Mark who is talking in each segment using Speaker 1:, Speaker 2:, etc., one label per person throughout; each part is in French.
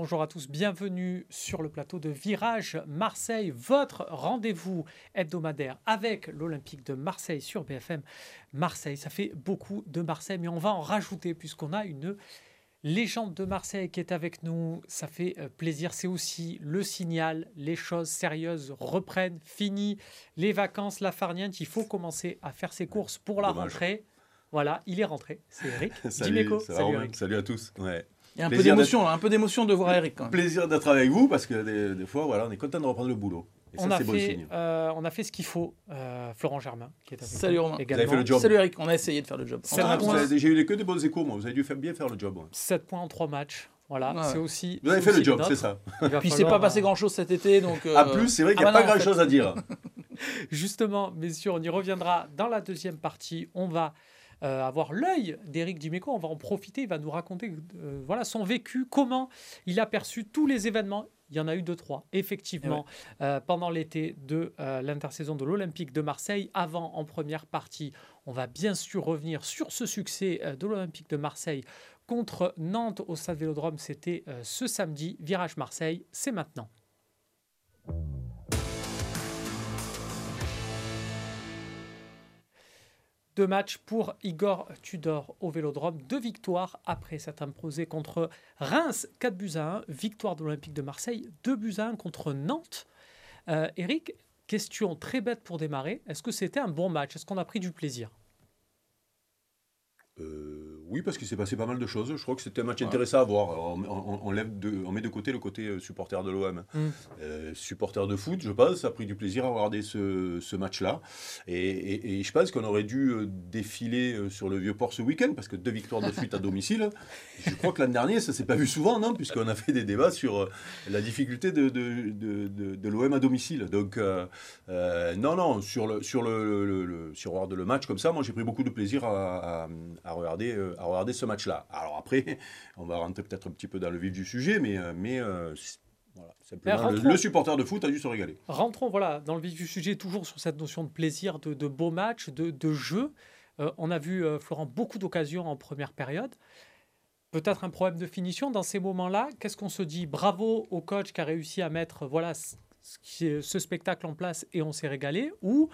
Speaker 1: bonjour à tous, bienvenue sur le plateau de Virage Marseille, votre rendez-vous hebdomadaire avec l'Olympique de Marseille sur BFM Marseille. Ça fait beaucoup de Marseille, mais on va en rajouter puisqu'on a une légende de Marseille qui est avec nous. Ça fait euh, plaisir, c'est aussi le signal, les choses sérieuses reprennent, fini les vacances, la farniente, il faut commencer à faire ses courses pour la rentrée. Voilà, il est rentré, c'est Eric.
Speaker 2: salut, salut, Eric. salut à tous. Ouais.
Speaker 3: Il y a un peu d'émotion, un peu d'émotion de voir Eric.
Speaker 2: Plaisir d'être avec vous parce que des, fois, voilà, on est content de reprendre le boulot.
Speaker 1: Et on, ça, a fait, euh, on a fait ce qu'il faut. Euh, Florent Germain, qui est avec
Speaker 3: Salut Romain.
Speaker 2: Vous avez fait le job.
Speaker 3: Salut Eric, on a essayé de faire le job.
Speaker 2: J'ai eu que des bons échos, moi. Vous avez dû faire, bien faire le job.
Speaker 1: 7 points en 3 matchs. Voilà, c'est aussi.
Speaker 2: Vous avez fait le job, c'est ça.
Speaker 3: Puis c'est pas passé grand chose cet été, donc.
Speaker 2: Euh... plus, c'est vrai qu'il n'y a ah, pas grand chose à dire.
Speaker 1: Justement, messieurs, on y reviendra dans la deuxième partie. On va euh, avoir l'œil d'Éric Dimeco. On va en profiter. Il va nous raconter euh, voilà, son vécu, comment il a perçu tous les événements. Il y en a eu deux, trois, effectivement, eh euh, pendant l'été de l'intersaison de l'Olympique de Marseille. Avant, en première partie, on va bien sûr revenir sur ce succès de l'Olympique de Marseille contre Nantes au Stade Vélodrome. C'était ce samedi. Virage Marseille, c'est maintenant. Deux matchs pour Igor Tudor au Vélodrome. Deux victoires après s'être imposé contre Reims, 4 buts à 1. Victoire de l'Olympique de Marseille, 2 buts à 1 contre Nantes. Euh, Eric, question très bête pour démarrer. Est-ce que c'était un bon match? Est-ce qu'on a pris du plaisir?
Speaker 2: Euh, oui, parce qu'il s'est passé pas mal de choses. Je crois que c'était un match intéressant à voir. On, lève on, met de côté le côté euh, supporter de l'OM. Mm. Euh, supporter de foot, je pense, a pris du plaisir à regarder ce, match-là. Et, je pense qu'on aurait dû euh, défiler sur le vieux port ce week-end, parce que deux victoires de suite à domicile. Je crois que l'an dernier, ça s'est pas vu souvent, non Puisqu'on a fait des débats sur la difficulté de, de, l'OM à domicile. Donc, non, non, sur le, sur le, sur le match comme ça, moi j'ai pris beaucoup de plaisir à, à regarder à regarder ce match-là. Alors après, on va rentrer peut-être un petit peu dans le vif du sujet, mais, euh, mais euh, voilà, simplement, le, supporter de foot a dû se régaler.
Speaker 1: Rentrons voilà, dans le vif du sujet, toujours sur cette notion de plaisir, de, de beaux matchs, de, de jeu. Euh, on a vu, Florent, beaucoup d'occasions en première période. Peut-être un problème de finition dans ces moments-là. Qu'est-ce qu'on se dit Bravo au coach qui a réussi à mettre voilà, ce, ce spectacle en place et on s'est régalé. Ou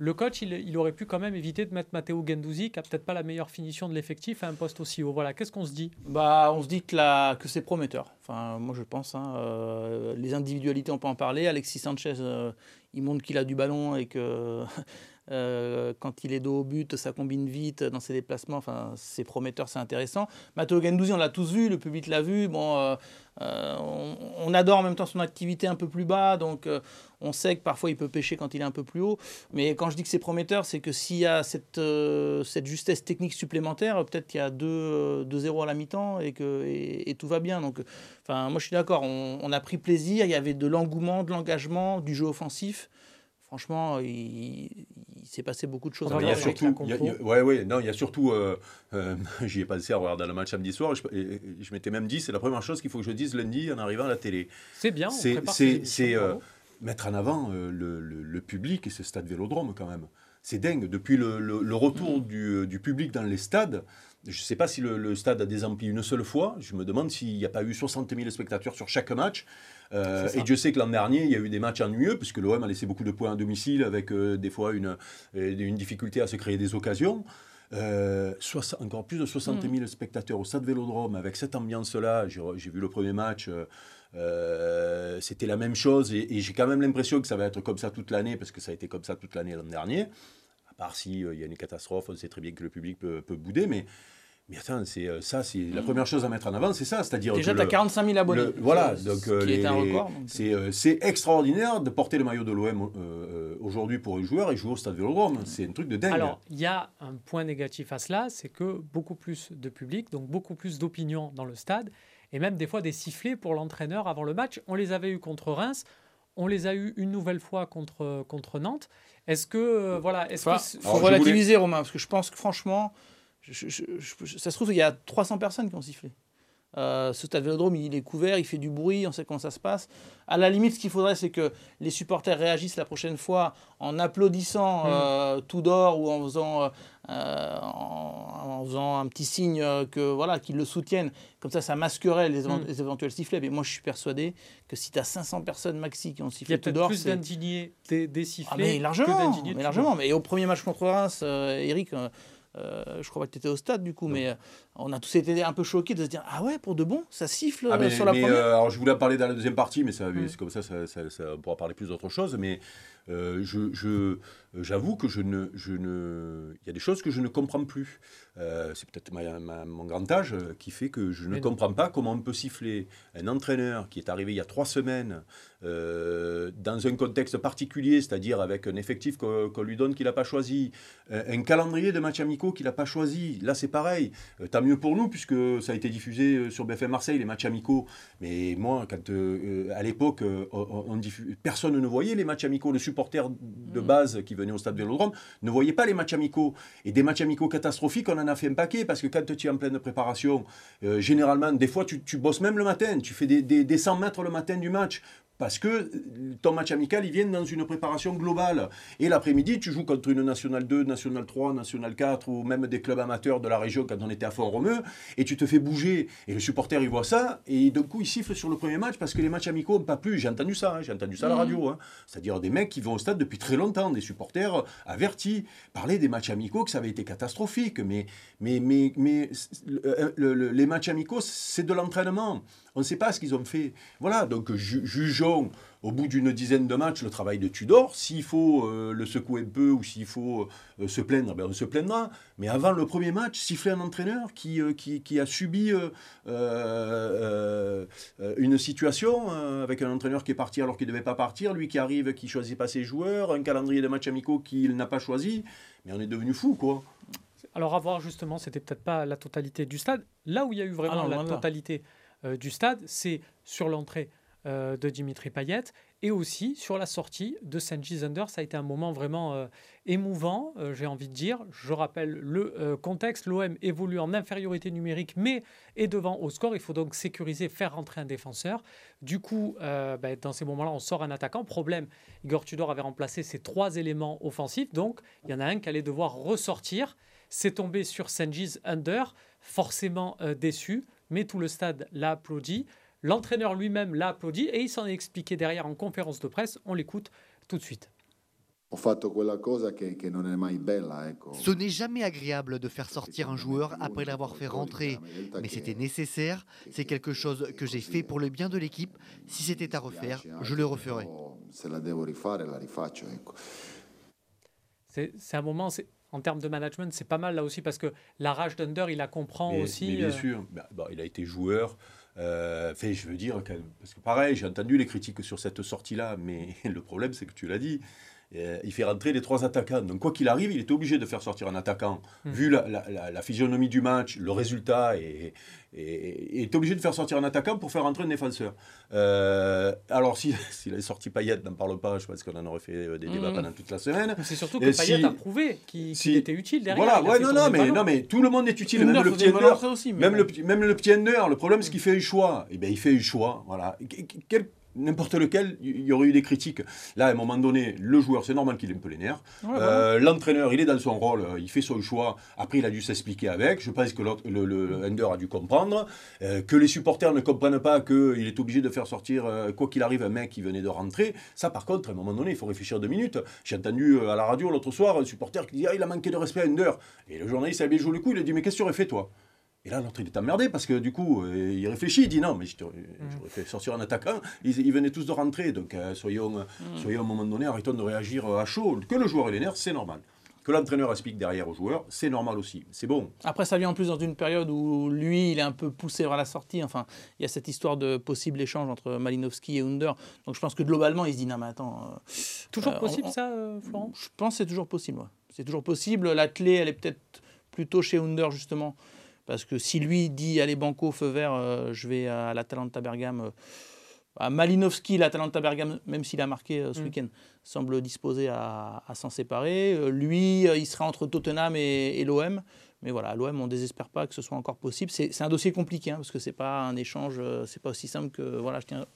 Speaker 1: le coach, il, aurait pu quand même éviter de mettre Matteo Gendouzi, qui n'a peut-être pas la meilleure finition de l'effectif, à un poste aussi haut. Voilà, qu'est-ce qu'on se dit?
Speaker 3: Bah, On se dit que, que c'est prometteur. Enfin, moi, je pense. Hein, euh, les individualités, on peut en parler. Alexis Sanchez, euh, il montre qu'il a du ballon et que Euh, quand il est dos au but, ça combine vite dans ses déplacements. Enfin, c'est prometteur, c'est intéressant. Matteo Gendouzi, on l'a tous vu, le public l'a vu. Bon, euh, euh, on, adore en même temps son activité un peu plus bas, donc on sait que parfois il peut pêcher quand il est un peu plus haut. Mais quand je dis que c'est prometteur, c'est que s'il y a cette, justesse technique supplémentaire, peut-être qu'il y a 2-0 à la mi-temps et tout va bien. Donc, enfin, moi je suis d'accord. On, a pris plaisir. Il y avait de l'engouement, de l'engagement, du jeu offensif franchement, il, s'est passé beaucoup de choses.
Speaker 2: il y a surtout, ouais, ouais, non, il y a surtout, euh, euh, j'y ai passé à regarder le match samedi soir. Et je, m'étais même dit, c'est la première chose qu'il faut que je dise lundi en arrivant à la télé.
Speaker 1: C'est bien.
Speaker 2: C'est euh, mettre en avant le, public et ce stade Vélodrome quand même. C'est dingue. Depuis le, retour mm. du, public dans les stades, je ne sais pas si le, stade a désempli une seule fois. Je me demande s'il n'y a pas eu 60 000 spectateurs sur chaque match. Euh, et Dieu sait que l'an dernier, il y a eu des matchs ennuyeux, puisque l'OM a laissé beaucoup de points à domicile, avec euh, des fois une, euh, une difficulté à se créer des occasions. encore plus de 60 000 mm. spectateurs au stade Vélodrome, avec cette ambiance-là. J'ai vu le premier match. c'était la même chose et, j'ai quand même l'impression que ça va être comme ça toute l'année parce que ça a été comme ça toute l'année l'an dernier à part si il y a une catastrophe on sait très bien que le public peut, peut bouder mais mais attends, c'est euh, ça, c'est la première chose à mettre en avant, c'est ça, c'est-à-dire
Speaker 3: déjà tu as 45 000 abonnés.
Speaker 2: voilà, donc euh, c'est extraordinaire de porter le maillot de l'OM euh, aujourd'hui pour un joueur et jouer au Stade Vélodrome. C'est un truc de dingue.
Speaker 1: Alors il y a un point négatif à cela, c'est que beaucoup plus de public, donc beaucoup plus d'opinion dans le stade, et même des fois des sifflets pour l'entraîneur avant le match. On les avait eu contre Reims. On les a eu une nouvelle fois contre, contre Nantes. Est-ce que voilà, est-ce
Speaker 3: que faut relativiser Romain parce que je pense que franchement, ça se trouve, il y a 300 personnes qui ont sifflé. Euh, ce stade Vélodrome, il est couvert, il fait du bruit, on sait comment ça se passe. À la limite, ce qu'il faudrait, c'est que les supporters réagissent la prochaine fois en applaudissant mm. euh, tout d'or ou en faisant, euh, en, faisant un petit signe que voilà qu'ils le soutiennent. Comme ça, ça masquerait les, mm. éventuels sifflets. Mais moi, je suis persuadé que si tu as 500 personnes maxi qui ont sifflé tout d'or,
Speaker 1: plus d'indignés des, sifflets. Ah,
Speaker 3: mais largement, mais largement. Mais au premier match contre Reims, Eric euh, je crois que tu étais au stade du coup, mais euh, on a tous été un peu choqués de se dire Ah ouais, pour de bon, ça siffle ah, sur la première.
Speaker 2: alors je voulais en parler dans la deuxième partie, mais ça, c'est comme ça, ça, on pourra parler plus d'autre chose. Mais euh, je, j'avoue que je ne, je ne, il y a des choses que je ne comprends plus. c'est peut-être mon grand âge qui fait que je ne comprends pas comment on peut siffler un entraîneur qui est arrivé il y a trois semaines euh, dans un contexte particulier, c'est-à-dire avec un effectif qu'on lui donne qu'il n'a pas choisi, euh, un calendrier de matchs amicaux qu'il n'a pas choisi. Là, c'est pareil. Euh, tant mieux pour nous, puisque ça a été diffusé sur BFM Marseille, les matchs amicaux. Mais moi, quand, à l'époque, on, personne ne voyait les matchs amicaux. Le de mmh. base qui venait au stade Vélodrome ne voyait pas les matchs amicaux. Et des matchs amicaux catastrophiques, on en a fait un paquet, parce que quand tu es en pleine préparation, généralement, des fois, tu, bosses même le matin. Tu fais des, des, des 100 mètres le matin du match parce que euh, ton match amical, il vient dans une préparation globale. Et l'après-midi, tu joues contre une Nationale 2, Nationale 3, Nationale 4, ou même des clubs amateurs de la région quand on était à Font-Romeu, et tu te fais bouger. Et le supporter, il voit ça, et d'un coup, il siffle sur le premier match parce que les matchs amicaux n'ont pas plu. J'ai entendu ça, hein, j'ai entendu ça à la mmh. radio. Hein. C'est-à-dire des mecs qui vont au stade depuis très longtemps, des supporters avertis, parler des matchs amicaux, que ça avait été catastrophique. Mais, mais, mais, mais les matchs amicaux, c'est de l'entraînement. On ne sait pas ce qu'ils ont fait. Voilà, donc jugeons au bout d'une dizaine de matchs le travail de Tudor. S'il faut euh, le secouer un peu ou s'il faut euh, se plaindre, ben on se plaindra. Mais avant le premier match, siffler un entraîneur qui, euh, qui, a subi une situation avec un entraîneur qui est parti alors qu'il ne devait pas partir, lui qui arrive, qui choisit pas ses joueurs, un calendrier de matchs amicaux qu'il n'a pas choisi. Mais on est devenu fou, quoi.
Speaker 1: Alors à voir justement, c'était peut-être pas la totalité du stade. Là où il y a eu vraiment ah la totalité du stade, c'est sur l'entrée euh, de Dimitri Payet et aussi sur la sortie de Sanji Zunder. Ça a été un moment vraiment euh, émouvant, j'ai envie de dire. Je rappelle le contexte, l'OM évolue en infériorité numérique mais est devant au score. Il faut donc sécuriser, faire rentrer un défenseur. Du coup, ben, dans ces moments-là, on sort un attaquant. Problème, Igor Tudor avait remplacé ces trois éléments offensifs, donc il y en a un qui allait devoir ressortir. C'est tombé sur Sanji's Under, forcément déçu mais tout le stade l'a applaudi. L'entraîneur lui-même l'a applaudi et il s'en est expliqué derrière en conférence de presse. On l'écoute tout de suite.
Speaker 4: Ce n'est jamais agréable de faire sortir un joueur après l'avoir fait rentrer, mais c'était nécessaire. C'est quelque chose que j'ai fait pour le bien de l'équipe. Si c'était à refaire, je le referais.
Speaker 1: C'est un moment, en termes de management, c'est pas mal là aussi parce que la rage d'Under, il la comprend aussi.
Speaker 2: Mais bien euh, sûr, bah, il a été joueur. Euh, fait, je veux dire, parce que pareil, j'ai entendu les critiques sur cette sortie-là, mais le problème, c'est que tu l'as dit, euh, il fait rentrer les trois attaquants. Donc, quoi qu'il arrive, il était obligé de faire sortir un attaquant. Hmm. Vu la, physionomie du match, le résultat, et, il est obligé de faire sortir un attaquant pour faire rentrer un défenseur. Euh, alors, s'il si, avait sorti Payet, n'en parle pas, je pense qu'on en aurait fait euh, des débats hmm. pendant toute la semaine.
Speaker 1: C'est surtout que Payet a prouvé qu'il était utile derrière.
Speaker 2: Voilà, ouais, non, non mais, non, mais tout le monde est utile, même, le petit, aussi, même, le, même le petit Ender. Le problème, c'est qu'il fait un choix. Et eh bien, il fait un choix. Voilà. Quel n'importe lequel, il y aurait eu des critiques. Là, à un moment donné, le joueur, c'est normal qu'il ait un peu les nerfs. Euh, l'entraîneur, il est dans son rôle, euh, il fait son choix. Après, il a dû s'expliquer avec. Je pense que le, le, Ender a dû comprendre. Euh, que les supporters ne comprennent pas qu'il est obligé de faire sortir, quoi qu'il arrive, un mec qui venait de rentrer. Ça, par contre, à un moment donné, il faut réfléchir deux minutes. J'ai entendu à la radio l'autre soir un supporter qui dit Ah, il a manqué de respect à Ender. Et le journaliste a bien joué le coup, il a dit Mais qu'est-ce que tu aurais fait, toi? Et là, l'autre, il est emmerdé parce que du coup, euh, il réfléchit, il dit non, mais mm. j'aurais fait sortir un attaquant. Ils, venaient tous de rentrer, donc euh, soyons, mm. soyons à un moment donné, arrêtons de réagir à chaud. Que le joueur ait les nerfs, c'est normal. Que l'entraîneur explique derrière aux joueurs, c'est normal aussi. C'est bon.
Speaker 3: Après, ça vient en plus dans une période où lui, il est un peu poussé vers la sortie. Enfin, il y a cette histoire de possible échange entre Malinowski et Under. Donc je pense que globalement, il se dit non, mais attends.
Speaker 1: Euh, toujours possible ça, Florent?
Speaker 3: Je pense que c'est toujours possible. C'est toujours possible. La clé, elle est peut-être plutôt chez Under, justement. Parce que si lui dit allez banco feu vert, euh, je vais à l'Atalanta Bergame, Bah, Malinowski, l'Atalanta Bergame, même s'il a marqué ce
Speaker 1: Mm.
Speaker 3: week-end, semble disposé à, à s'en séparer. Euh, lui, euh, il serait entre Tottenham et, et l'OM. Mais voilà, à l'OM, on ne désespère pas que ce soit encore possible. C'est un dossier compliqué, hein, parce que c'est pas un échange, euh, c'est pas aussi simple que voilà, je tiens,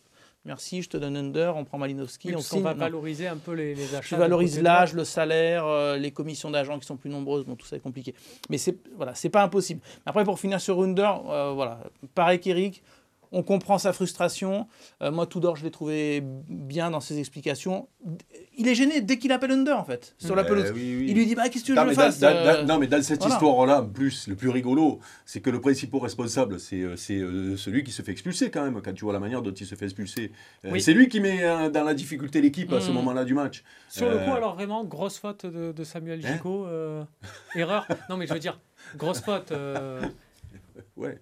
Speaker 3: merci, je te donne under, on prend Malinowski,
Speaker 1: Oui,
Speaker 3: on signe.
Speaker 1: va
Speaker 3: Non.
Speaker 1: valoriser un peu les, les achats.
Speaker 3: Tu valorises l'âge, le salaire, euh, les commissions d'agents qui sont plus nombreuses, bon, tout ça est compliqué. Mais c'est voilà, c'est pas impossible. Après, pour finir sur Under, euh, voilà, pareil qu'Eric, on comprend sa frustration. Euh, moi, Tudor, je l'ai trouvé bien dans ses explications. Il est gêné dès qu'il appelle Under, en fait, sur la
Speaker 2: Euh,
Speaker 3: pelouse.
Speaker 2: oui, oui.
Speaker 3: Il lui dit bah, Qu'est-ce que tu veux
Speaker 2: Non
Speaker 3: que
Speaker 2: mais,
Speaker 3: je fasse Euh,
Speaker 2: non, mais dans cette
Speaker 3: voilà.
Speaker 2: histoire-là, plus, le plus rigolo, c'est que le principal responsable, c'est euh, c'est, euh, celui qui se fait expulser quand même, quand tu vois la manière dont il se fait expulser. Euh,
Speaker 1: Oui.
Speaker 2: C'est lui qui met euh, dans la difficulté l'équipe à ce
Speaker 3: Mm.
Speaker 2: moment-là du match.
Speaker 1: Sur le coup, alors vraiment, grosse faute de, de Samuel
Speaker 2: Hein
Speaker 1: Gico. euh, erreur. Non, mais je veux dire, grosse faute. euh,
Speaker 2: Ouais.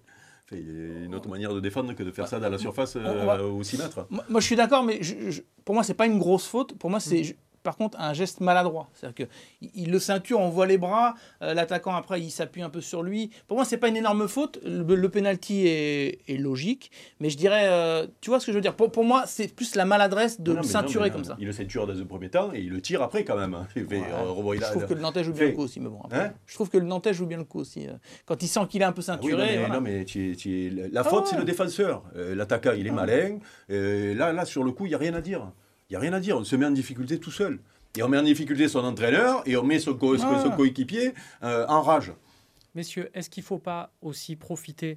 Speaker 2: Il y a une autre manière de défendre que de faire ça dans la surface euh,
Speaker 3: va-
Speaker 2: au 6 mètres.
Speaker 3: Moi, moi, je suis d'accord, mais je- je- pour moi, c'est pas une grosse faute. Pour moi, c'est je- par contre un geste maladroit. C'est-à-dire que il- il le ceinture, on voit les bras, euh, l'attaquant après il s'appuie un peu sur lui. Pour moi, c'est pas une énorme faute. Le, le penalty est, est logique, mais je dirais, euh, tu vois ce que je veux dire? Pour, pour moi, c'est plus la maladresse de
Speaker 2: Non,
Speaker 3: le
Speaker 2: non,
Speaker 3: ceinturer comme ça.
Speaker 2: Il le ceinture dans un premier temps et il le tire après quand même. fait,
Speaker 3: Ouais.
Speaker 2: euh,
Speaker 3: Je trouve que le Nantais joue bien
Speaker 2: Fait-
Speaker 3: le coup aussi, mais bon. après,
Speaker 2: Hein?
Speaker 3: Je trouve que le Nantais joue bien le coup aussi. Quand il sent qu'il est un peu
Speaker 2: Ah oui,
Speaker 3: ceinturé.
Speaker 2: mais,
Speaker 3: voilà.
Speaker 2: non, mais tu tu la
Speaker 3: Ah
Speaker 2: faute, c'est le défenseur. Euh, L'attaquant, il est
Speaker 3: Ah.
Speaker 2: malin. Là, là, sur le coup, il n'y a rien à dire. Il n'y a rien à dire. On se met en difficulté tout seul. Et on met en difficulté son entraîneur et on met son, co-
Speaker 3: Ah.
Speaker 2: son coéquipier euh, en rage.
Speaker 1: Messieurs, est-ce qu'il ne faut pas aussi profiter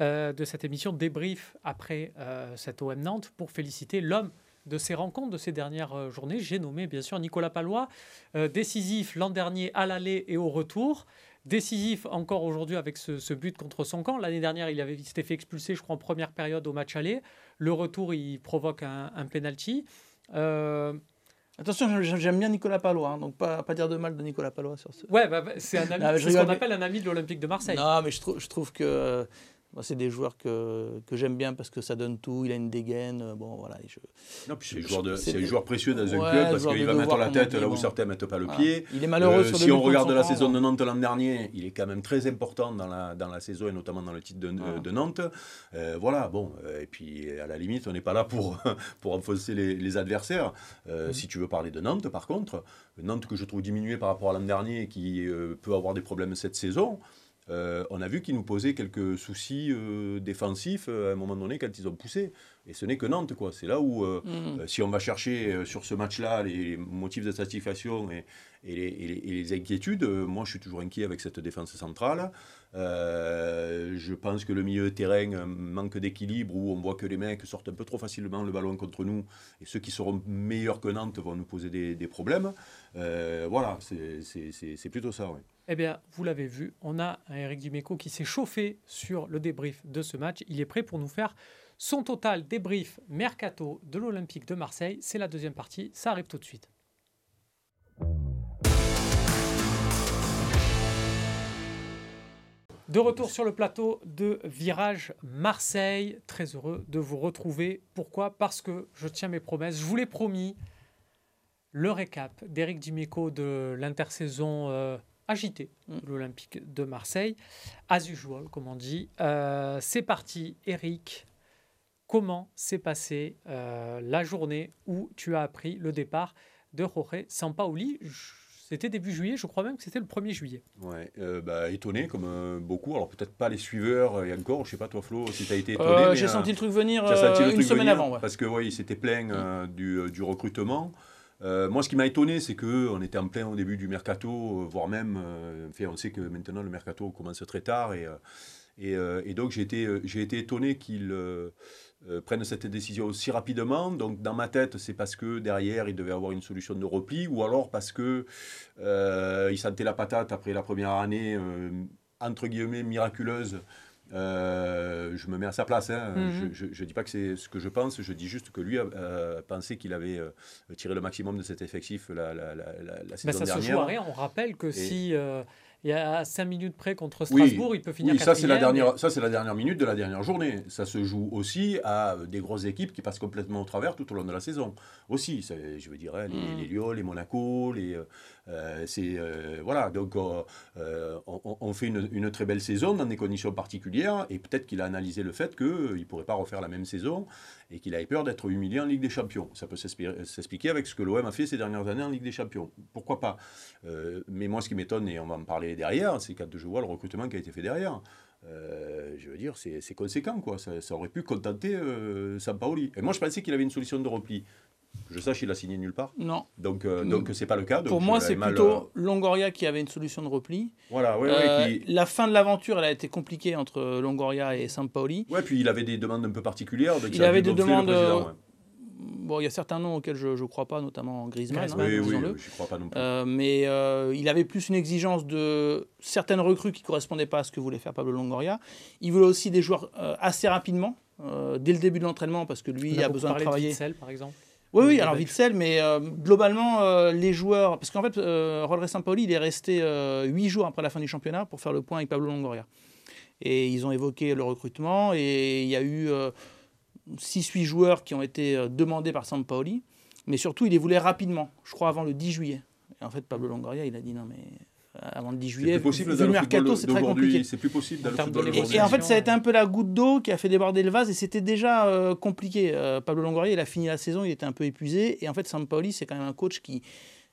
Speaker 1: euh, de cette émission débrief après euh, cette OM Nantes pour féliciter l'homme de ces rencontres de ces dernières journées? J'ai nommé bien sûr Nicolas Palois, décisif l'an dernier à l'aller et au retour. Décisif encore aujourd'hui avec ce, ce but contre son camp. L'année dernière, il, avait, il s'était fait expulser, je crois, en première période au match aller. Le retour, il provoque un, un penalty. Euh,
Speaker 3: Attention, j'aime- bien Nicolas Palois, hein, donc pas, pas dire de mal de Nicolas Palois sur ce.
Speaker 1: ouais, bah, bah, c'est ce qu'on appelle un ami de l'Olympique de Marseille.
Speaker 3: Non, mais je, trouve je trouve que euh, moi, c'est des joueurs que, que j'aime bien parce que ça donne tout. Il a une dégaine. euh, Bon, voilà. je-
Speaker 2: Non, puis c'est un joueur, de- un joueur précieux dans un
Speaker 3: Ouais,
Speaker 2: club parce qu'il va mettre la tête là où
Speaker 3: bon.
Speaker 2: certains ne mettent pas le
Speaker 3: voilà.
Speaker 2: pied.
Speaker 3: Il est malheureux
Speaker 2: Euh,
Speaker 3: sur le
Speaker 2: si on regarde la saison de Nantes l'an dernier, il est quand même très important dans la, dans la saison et notamment dans le titre de,
Speaker 3: Voilà.
Speaker 2: de Nantes. Euh, voilà, bon, euh, et puis à la limite, on n'est pas là pour, pour enfoncer les, les adversaires. Euh, Si tu veux parler de Nantes, par contre, Nantes que je trouve diminué par rapport à l'an dernier et qui euh, peut avoir des problèmes cette saison. Euh, on a vu qu'ils nous posaient quelques soucis euh, défensifs euh, à un moment donné quand ils ont poussé. Et ce n'est que Nantes, quoi. C'est là où,
Speaker 3: Mm.
Speaker 2: si on va chercher sur ce match-là les motifs de satisfaction et, et les, et les- et les inquiétudes, moi je suis toujours inquiet avec cette défense centrale. Je pense que le milieu de terrain manque d'équilibre où on voit que les mecs sortent un peu trop facilement le ballon contre nous et ceux qui seront meilleurs que Nantes vont nous poser des, des problèmes. Voilà, c'est plutôt ça. oui.
Speaker 1: Eh bien, vous l'avez vu, on a un Eric Dimeco qui s'est chauffé sur le débrief de ce match. Il est prêt pour nous faire son total débrief mercato de l'Olympique de Marseille. C'est la deuxième partie, ça arrive tout de suite. De retour sur le plateau de Virage Marseille, très heureux de vous retrouver. Pourquoi? Parce que je tiens mes promesses. Je vous l'ai promis, le récap d'Éric Dimeco de l'intersaison euh, agitée de l'Olympique de Marseille, as usual, comme on dit. Euh, c'est parti, Eric. Comment s'est passée euh, la journée où tu as appris le départ de Jorge Sampaoli? C'était début juillet, je crois même que c'était le 1er juillet.
Speaker 2: Ouais, euh, bah, étonné comme euh, beaucoup. Alors peut-être pas les suiveurs et encore, je sais pas toi Flo si tu as été étonné.
Speaker 3: Euh, J'ai senti le truc venir euh,
Speaker 2: le
Speaker 3: une
Speaker 2: truc
Speaker 3: semaine
Speaker 2: venir
Speaker 3: avant. ouais.
Speaker 2: Parce que oui, il s'était plaint euh, du, euh, du recrutement. Euh, moi, ce qui m'a étonné, c'est qu'on était en plein au début du mercato, euh, voire même, euh, enfin, on sait que maintenant le mercato commence très tard. Et, donc, j'ai été, j'ai été étonné qu'ils prennent cette décision aussi rapidement. Donc, dans ma tête, c'est parce que derrière, il devait avoir une solution de repli, ou alors parce que euh, il sentait la patate après la première année, entre guillemets, miraculeuse. Euh, je me mets à sa place. hein.
Speaker 1: Mhm.
Speaker 2: Je ne dis pas que c'est ce que je pense, je dis juste que lui a euh, pensé qu'il avait euh, tiré le maximum de cet effectif la, la, la, la-
Speaker 1: Ben,
Speaker 2: saison
Speaker 1: ça se
Speaker 2: dernière.
Speaker 1: joue à rien. On rappelle que
Speaker 2: Et-
Speaker 1: si euh, Et à 5 minutes près contre Strasbourg, il peut finir
Speaker 2: oui, ça c'est la dernière, ça c'est la dernière minute de la dernière journée. Ça se joue aussi à des grosses équipes qui passent complètement au travers tout au long de la saison. Aussi, je veux dire, hein, les, mm. les, Lyon, les Monaco, les, c'est euh, voilà. Donc on, fait une, très belle saison dans des conditions particulières et peut-être qu'il a analysé le fait qu'il ne pourrait pas refaire la même saison et qu'il avait peur d'être humilié en Ligue des Champions. Ça peut s'expliquer avec ce que l'OM a fait ces dernières années en Ligue des Champions. Pourquoi pas? Mais moi, ce qui m'étonne et on va en parler derrière, c'est quand je vois le recrutement qui a été fait derrière. Euh, je veux dire, c'est conséquent, quoi. Ça, aurait pu contenter euh, Sampaoli. Et moi, je pensais qu'il avait une solution de repli. Je sache, il a signé nulle part.
Speaker 3: Non.
Speaker 2: Donc, euh, donc c'est pas le cas.
Speaker 3: Pour moi, c'est plutôt Longoria qui avait une solution de repli.
Speaker 2: Voilà, oui,
Speaker 3: oui. La fin de l'aventure, elle a été compliquée entre Longoria et Sampaoli.
Speaker 2: Ouais, puis il avait des demandes un peu particulières.
Speaker 3: il avait des demandes Bon, il y a certains noms auxquels je ne crois pas, notamment Griezmann.
Speaker 2: Hein, oui, oui, je crois pas non plus.
Speaker 3: Euh, mais euh, il avait plus une exigence de certaines recrues qui ne correspondaient pas à ce que voulait faire Pablo Longoria. Il voulait aussi des joueurs euh, assez rapidement, dès le début de l'entraînement, parce que lui, il a besoin de travailler. De
Speaker 1: Witzel, par exemple
Speaker 3: oui, oui, alors Witzel, mais globalement, les joueurs. Parce qu'en fait, Rodriguez Sampaoli, il est resté huit jours après la fin du championnat pour faire le point avec Pablo Longoria. Et ils ont évoqué le recrutement, et il y a eu 6-8 joueurs qui ont été euh, demandés par Sampaoli, mais surtout il les voulait rapidement, je crois avant le 10 juillet. Et en fait, Pablo Longoria, il a dit non, mais euh, avant le 10 juillet,
Speaker 2: possible vu le mercato, c'est très compliqué. C'est plus possible dans
Speaker 3: le et, en fait, ça a été un peu la goutte d'eau qui a fait déborder le vase et c'était déjà euh, compliqué. Pablo Longoria, il a fini la saison, il était un peu épuisé. Et en fait, Sampaoli, c'est quand même un coach qui,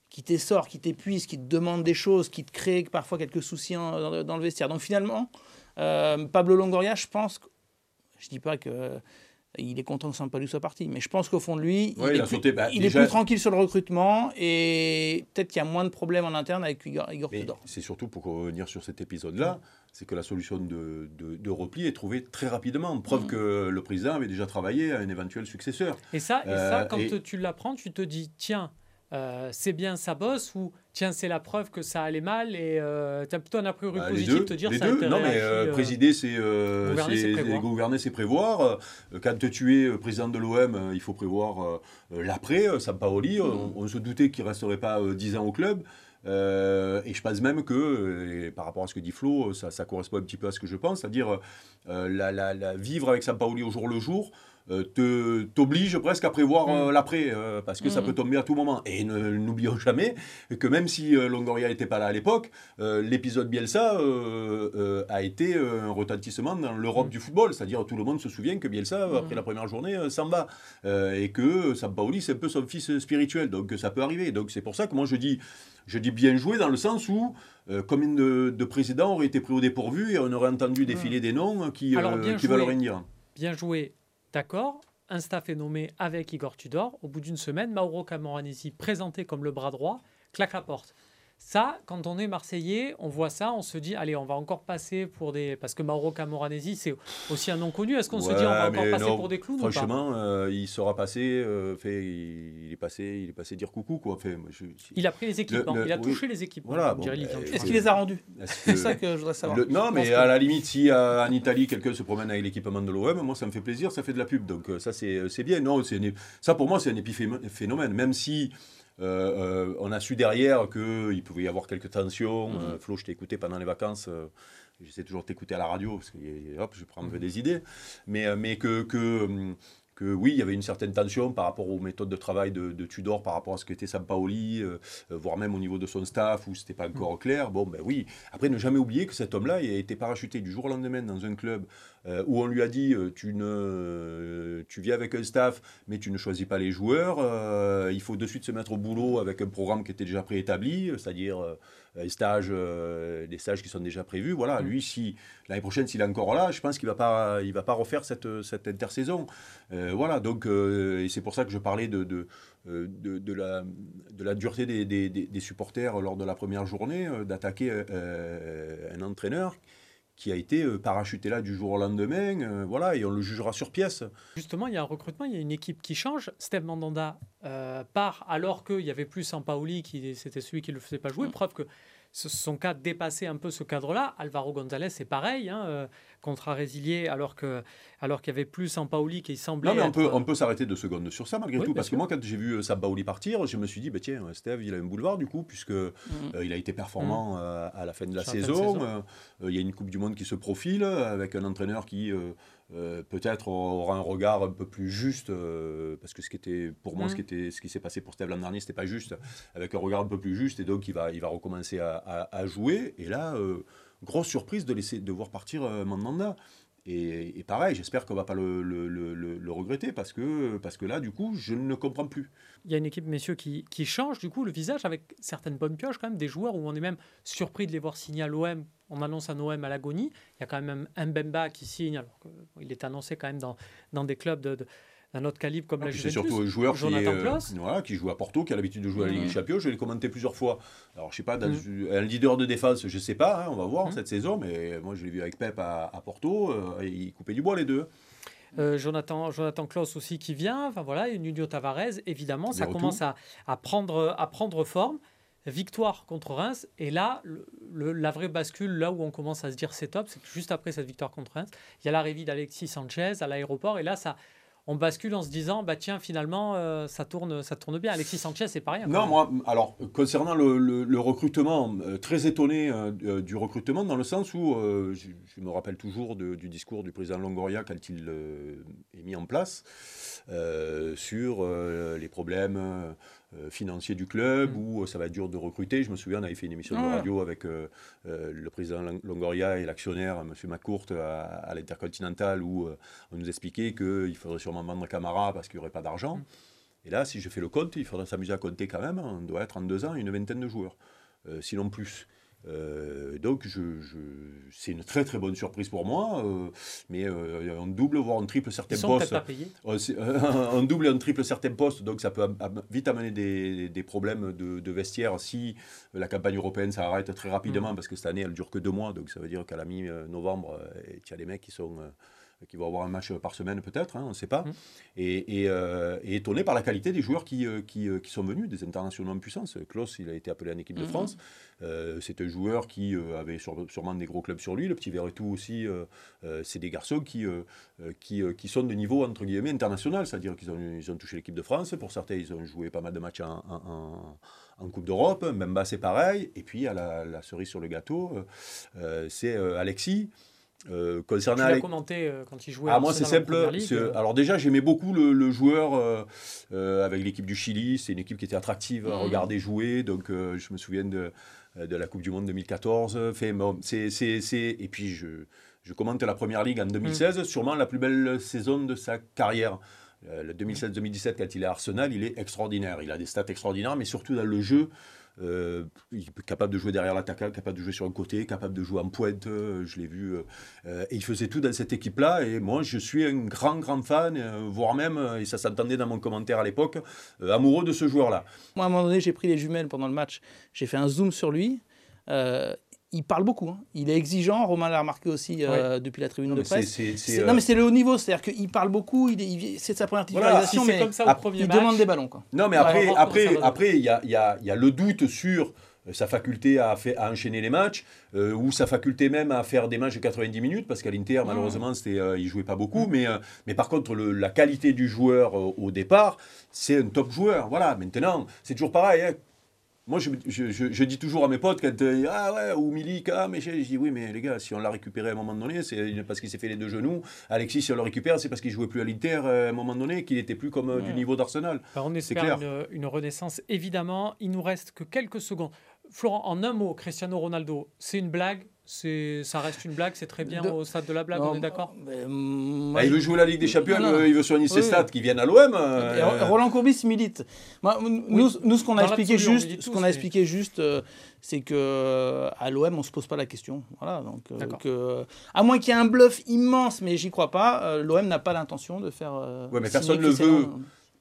Speaker 3: qui t'essore, qui t'épuise, qui te demande des choses, qui te crée parfois quelques soucis dans, dans le vestiaire. Donc finalement, Pablo Longoria, je pense, je dis pas que il est content que Sampaoli soit parti. Mais je pense qu'au fond de lui, il, est, plus, bah, il est, plus, tranquille sur le recrutement et peut-être qu'il y a moins de problèmes en interne avec Igor, Igor Tudor.
Speaker 2: C'est surtout pour revenir sur cet épisode-là, c'est que la solution de, de, repli est trouvée très rapidement. Preuve mm. que le président avait déjà travaillé à un éventuel successeur.
Speaker 1: Et ça, et ça euh, quand tu l'apprends, tu te dis, tiens, euh, c'est bien sa bosse ou tiens c'est la preuve que ça allait mal et euh, tu as plutôt un a priori bah, positif de te dire
Speaker 2: les
Speaker 1: ça
Speaker 2: deux. non mais euh, présider c'est gouverner c'est prévoir, quand tu es président de l'OM il faut prévoir l'après Sampaoli. Mm. on, on, se doutait qu'il resterait pas 10 ans au club. Et je pense même que, par rapport à ce que dit Flo, ça, correspond un petit peu à ce que je pense, c'est-à-dire la, la, vivre avec Sampaoli au jour le jour, euh, t'oblige presque à prévoir euh, mm. l'après, euh, parce que ça mm. peut tomber à tout moment. Et n'oublions jamais que même si Longoria n'était pas là à l'époque, l'épisode Bielsa a été un retentissement dans l'Europe mm. du football. C'est-à-dire tout le monde se souvient que Bielsa, après la première journée, s'en va. et que Sampaoli, c'est un peu son fils spirituel. Donc ça peut arriver. Donc c'est pour ça que moi je dis, je dis bien joué dans le sens où combien de, de, présidents auraient été pris au dépourvu et on aurait entendu défiler des noms qui, qui veulent rien dire.
Speaker 1: Bien joué D'accord, un staff est nommé avec Igor Tudor. Au bout d'une semaine, Mauro Camoranesi, présenté comme le bras droit, claque la porte. Ça, quand on est Marseillais, on voit ça, on se dit, allez, on va encore passer pour des. Parce que Mauro Camoranesi, c'est aussi un nom connu. Est-ce qu'on se dit, on va encore passer pour des clowns
Speaker 2: Franchement, ou pas? euh, il sera passé, euh, fait, il est passé, il est passé dire coucou, quoi. Fait,
Speaker 1: Il a pris les équipements, il a touché les équipements. Voilà,
Speaker 3: bon, Est-ce qu'il les a rendus? C'est ça que je voudrais savoir.
Speaker 2: non, mais à la limite, si euh, en Italie, quelqu'un se promène avec l'équipement de l'OM, moi, ça me fait plaisir, ça fait de la pub. Donc, ça, c'est bien. Non, ça, pour moi, c'est un épiphénomène. Même si. Euh, euh, on a su derrière qu'il pouvait y avoir quelques tensions. Mhm. Euh, Flo, je t'ai écouté pendant les vacances. J'essaie toujours de t'écouter à la radio parce que hop, je prends un peu des idées. Mais, mais que, que hum, que oui, il y avait une certaine tension par rapport aux méthodes de travail de, Tudor, par rapport à ce qu'était Sampaoli, euh, voire même au niveau de son staff où c'était pas encore mm. clair. Bon, ben oui. Après, ne jamais oublier que cet homme-là a été parachuté du jour au lendemain dans un club euh, où on lui a dit tu ne, tu viens avec un staff, mais tu ne choisis pas les joueurs. il faut de suite se mettre au boulot avec un programme qui était déjà préétabli, c'est-à-dire les stages, des stages qui sont déjà prévus. Voilà, mm. lui, si l'année prochaine, s'il est encore là, je pense qu'il va pas, il va pas refaire cette, cette intersaison. Euh, voilà, donc, euh, et c'est pour ça que je parlais de, de, euh, de, la, de la dureté des, des, des, supporters lors de la première journée, d'attaquer un entraîneur qui a été parachuté là du jour au lendemain, voilà, et on le jugera sur pièce.
Speaker 1: Justement, il y a un recrutement, il y a une équipe qui change. Steve Mandanda part alors qu'il y avait plus Paoli qui c'était celui qui ne le faisait pas jouer. Preuve que son cas dépasser un peu ce cadre-là. Alvaro González, c'est pareil, hein, euh, contrat résilié, alors que alors qu'il y avait plus en Paoli qui semblait.
Speaker 2: Non, mais on peut, on peut s'arrêter deux secondes sur ça malgré tout, parce que moi, quand j'ai vu euh, Paoli partir, je me suis dit, bah, tiens, Steve, il a un boulevard du coup, puisque mm. euh, il a été performant mm. à la fin de la saison. il y a une Coupe du Monde qui se profile avec un entraîneur qui. peut-être aura un regard un peu plus juste, parce que ce qui était, pour moi, ce mm. qui, était, ce qui s'est passé pour Steve l'an dernier, c'était pas juste, avec un regard un peu plus juste, et donc il va, il va recommencer à, à, jouer. Et là, euh, grosse surprise de, laisser, de voir partir euh, Mandanda. Et, pareil, j'espère qu'on ne va pas le, regretter parce que, parce que là, du coup, je ne comprends plus.
Speaker 1: Il y a une équipe, messieurs, qui, qui, change du coup le visage avec certaines bonnes pioches, quand même, des joueurs où on est même surpris de les voir signer à l'OM. On annonce un OM à l'agonie. Il y a quand même un Mbemba qui signe, alors qu'il est annoncé quand même dans, dans des clubs de d'un autre calibre comme la Juventus.
Speaker 2: C'est surtout un joueur qui, euh, qui, joue à Porto, qui a l'habitude de jouer à la Ligue des mmh. Champions. Je l'ai commenté plusieurs fois. Alors, je sais pas, mmh. un leader de défense, je sais pas, hein, on va voir mmh. cette saison, mais moi, je l'ai vu avec Pep à, Porto. Euh, il coupait du bois les deux.
Speaker 1: Euh, Jonathan, Jonathan Klaus aussi qui vient, enfin voilà, et Nuno Tavares, évidemment, ça commence à, à, prendre, à prendre forme. Victoire contre Reims, et là, le, la vraie bascule, là où on commence à se dire c'est top, c'est que juste après cette victoire contre Reims, il y a l'arrivée d'Alexis Sanchez à l'aéroport, et là, ça, on bascule en se disant bah tiens finalement euh, ça tourne ça tourne bien. Alexis Sanchez c'est pareil
Speaker 2: non moi alors concernant le, recrutement euh, très étonné euh, du recrutement dans le sens où je, me rappelle toujours du discours du président Longoria quand il est mis en place sur les problèmes euh, financier du club mm. où euh, ça va être dur de recruter. Je me souviens, on avait fait une émission de ah. radio avec euh, le président Longoria et l'actionnaire, M. McCourt, à, l'Intercontinental, où on nous expliquait qu'il faudrait sûrement vendre Camara parce qu'il n'y aurait pas d'argent. Mm. Et là, si je fais le compte, il faudrait s'amuser à compter quand même. On doit être en deux ans une vingtaine de joueurs, sinon plus. Euh, donc, je, c'est une très très bonne surprise pour moi. Euh, mais euh, on double, voire on triple certains postes.
Speaker 1: Pas payés.
Speaker 2: on double et on triple certains postes, donc ça peut vite amener des, des problèmes de, de, vestiaire si la campagne européenne s'arrête très rapidement, mm. parce que cette année elle dure que deux mois, donc ça veut dire qu'à la mi-novembre, il y a des mecs qui sont qui vont avoir un match par semaine peut-être, hein, on ne sait pas, mm. euh, et, étonné par la qualité des joueurs qui, euh, euh, qui, sont venus, des internationaux en puissance. Klaus, il a été appelé en équipe de mm-hmm. France. c'est un joueur qui avait sûrement des gros clubs sur lui. Le petit Verretou aussi, c'est des garçons qui, qui, qui, sont de niveau entre guillemets international, c'est-à-dire qu'ils ont, ils ont touché l'équipe de France. Pour certains, ils ont joué pas mal de matchs en, en, Coupe d'Europe. Même bas, c'est pareil. Et puis, à la, la, cerise sur le gâteau, c'est Alexis.
Speaker 1: Euh, concernant tu l'as commenté euh, quand il jouait.
Speaker 2: Ah, moi, c'est simple. Alors, déjà, j'aimais beaucoup le, joueur euh, euh, avec l'équipe du Chili. C'est une équipe qui était attractive à mhm. regarder jouer. Donc, je me souviens de, de, la Coupe du Monde 2014. Fait, bon, c'est, Et puis, je, je commente la première ligue en 2016, mhm. sûrement la plus belle saison de sa carrière. le 2016-2017, quand il est à Arsenal, il est extraordinaire. Il a des stats extraordinaires, mais surtout dans le jeu. Euh, capable de jouer derrière l'attaquant, capable de jouer sur un côté, capable de jouer en pointe. Euh, je l'ai vu. Euh, et il faisait tout dans cette équipe-là. Et moi, je suis un grand, grand fan, voire même, et ça s'entendait dans mon commentaire à l'époque, amoureux de ce joueur-là.
Speaker 3: Moi, à un moment donné, j'ai pris les jumelles pendant le match. J'ai fait un zoom sur lui il parle beaucoup. Hein. Il est exigeant. Romain l'a remarqué aussi euh, depuis la tribune de presse. Euh, non, mais c'est le haut niveau. C'est-à-dire qu'il parle beaucoup. Il, c'est sa première titularisation, mais il demande des ballons. Quoi.
Speaker 2: Non, mais après, après, après, il y a, y, a, y a, le doute sur euh, sa faculté à, à enchaîner les matchs, ou sa faculté même à faire des matchs de 90 minutes, parce qu'à l'Inter, malheureusement, c'était, il jouait pas beaucoup. Mais, mais par contre, la qualité du joueur au départ, c'est un top joueur. Voilà, maintenant, c'est toujours pareil. Hein. Moi, je, je, je, dis toujours à mes potes, quand euh, ah ouais, ou Milik, ah, mais je, dis oui, mais les gars, si on l'a récupéré à un moment donné, c'est parce qu'il s'est fait les deux genoux. Alexis, si on le récupère, c'est parce qu'il jouait plus à l'Inter euh, à un moment donné, qu'il était plus comme euh, du niveau d'Arsenal.
Speaker 1: on espère une, une, renaissance, évidemment. Il nous reste que quelques secondes. Florent, en un mot, Cristiano Ronaldo, c'est une blague ça reste une blague, c'est très bien au stade de la blague, on est d'accord
Speaker 2: mm, ah, Il veut jouer la Ligue des Champions, il veut soigner ses stats qui viennent à l'OM.
Speaker 3: Euh. Roland Courbis milite. nous, ce qu'on a expliqué juste, ce qu'on a expliqué juste, euh, c'est que euh, à l'OM on se pose pas la question. Voilà, donc à moins qu'il y ait un bluff immense, mais j'y crois pas. L'OM n'a pas l'intention de faire.
Speaker 2: Ouais, mais personne ne le veut.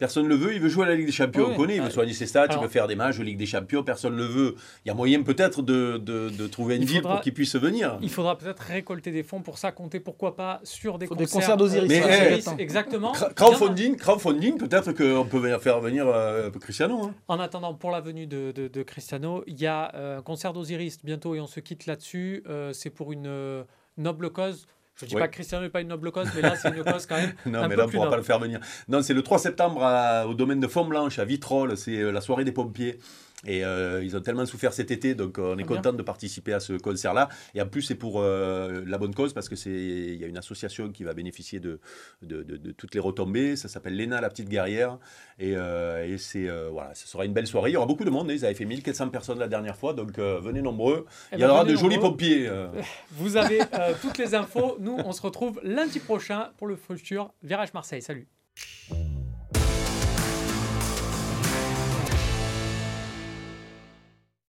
Speaker 2: Personne ne le veut, il veut jouer à la Ligue des Champions,
Speaker 3: Oui.
Speaker 2: on connaît, il veut
Speaker 1: Ah.
Speaker 2: soigner ses stats, il veut faire des matchs de Ligue des Champions, personne ne le veut. Il y a moyen peut-être de, de, de trouver une
Speaker 1: Il
Speaker 2: ville
Speaker 1: faudra-
Speaker 2: pour qu'il puisse venir.
Speaker 1: Il faudra peut-être récolter des fonds pour ça, compter pourquoi pas sur des
Speaker 3: Faut des
Speaker 1: concerts.
Speaker 3: concerts d'Osiris,
Speaker 2: Mais, eh,
Speaker 3: attends.
Speaker 1: exactement.
Speaker 2: Crowdfunding, crowdfunding peut-être qu'on peut faire venir euh, Cristiano. hein.
Speaker 1: En attendant, pour la venue de, de- de Cristiano, il y a euh, un concert d'Osiris bientôt et on se quitte là-dessus. Euh, c'est pour une euh, noble cause. Je ne dis
Speaker 2: Oui.
Speaker 1: pas que Cristiano n'est pas une noble cause, mais là, c'est une cause quand même.
Speaker 2: Non,
Speaker 1: un
Speaker 2: mais
Speaker 1: peu
Speaker 2: là, on ne pourra pas le faire venir. Non, c'est le 3 septembre à- au domaine de Font-Blanche, à Vitrolles. C'est euh, la soirée des pompiers. Et euh, ils ont tellement souffert cet été, donc euh, on est content de participer à ce concert-là. Et en plus, c'est pour euh, la bonne cause parce que c'est il y a une association qui va bénéficier de, de, de- de toutes les retombées. Ça s'appelle l'ENA, la petite guerrière. Et, euh, et c'est voilà, ce sera une belle soirée. Il y aura beaucoup de monde. hein. Ils avaient fait 1400 personnes la dernière fois, donc venez nombreux.
Speaker 1: Eh
Speaker 2: Il y
Speaker 1: ben,
Speaker 2: aura de jolis pompiers.
Speaker 1: Vous avez toutes les infos. Nous, on se retrouve lundi prochain pour le futur Virage Marseille. Salut.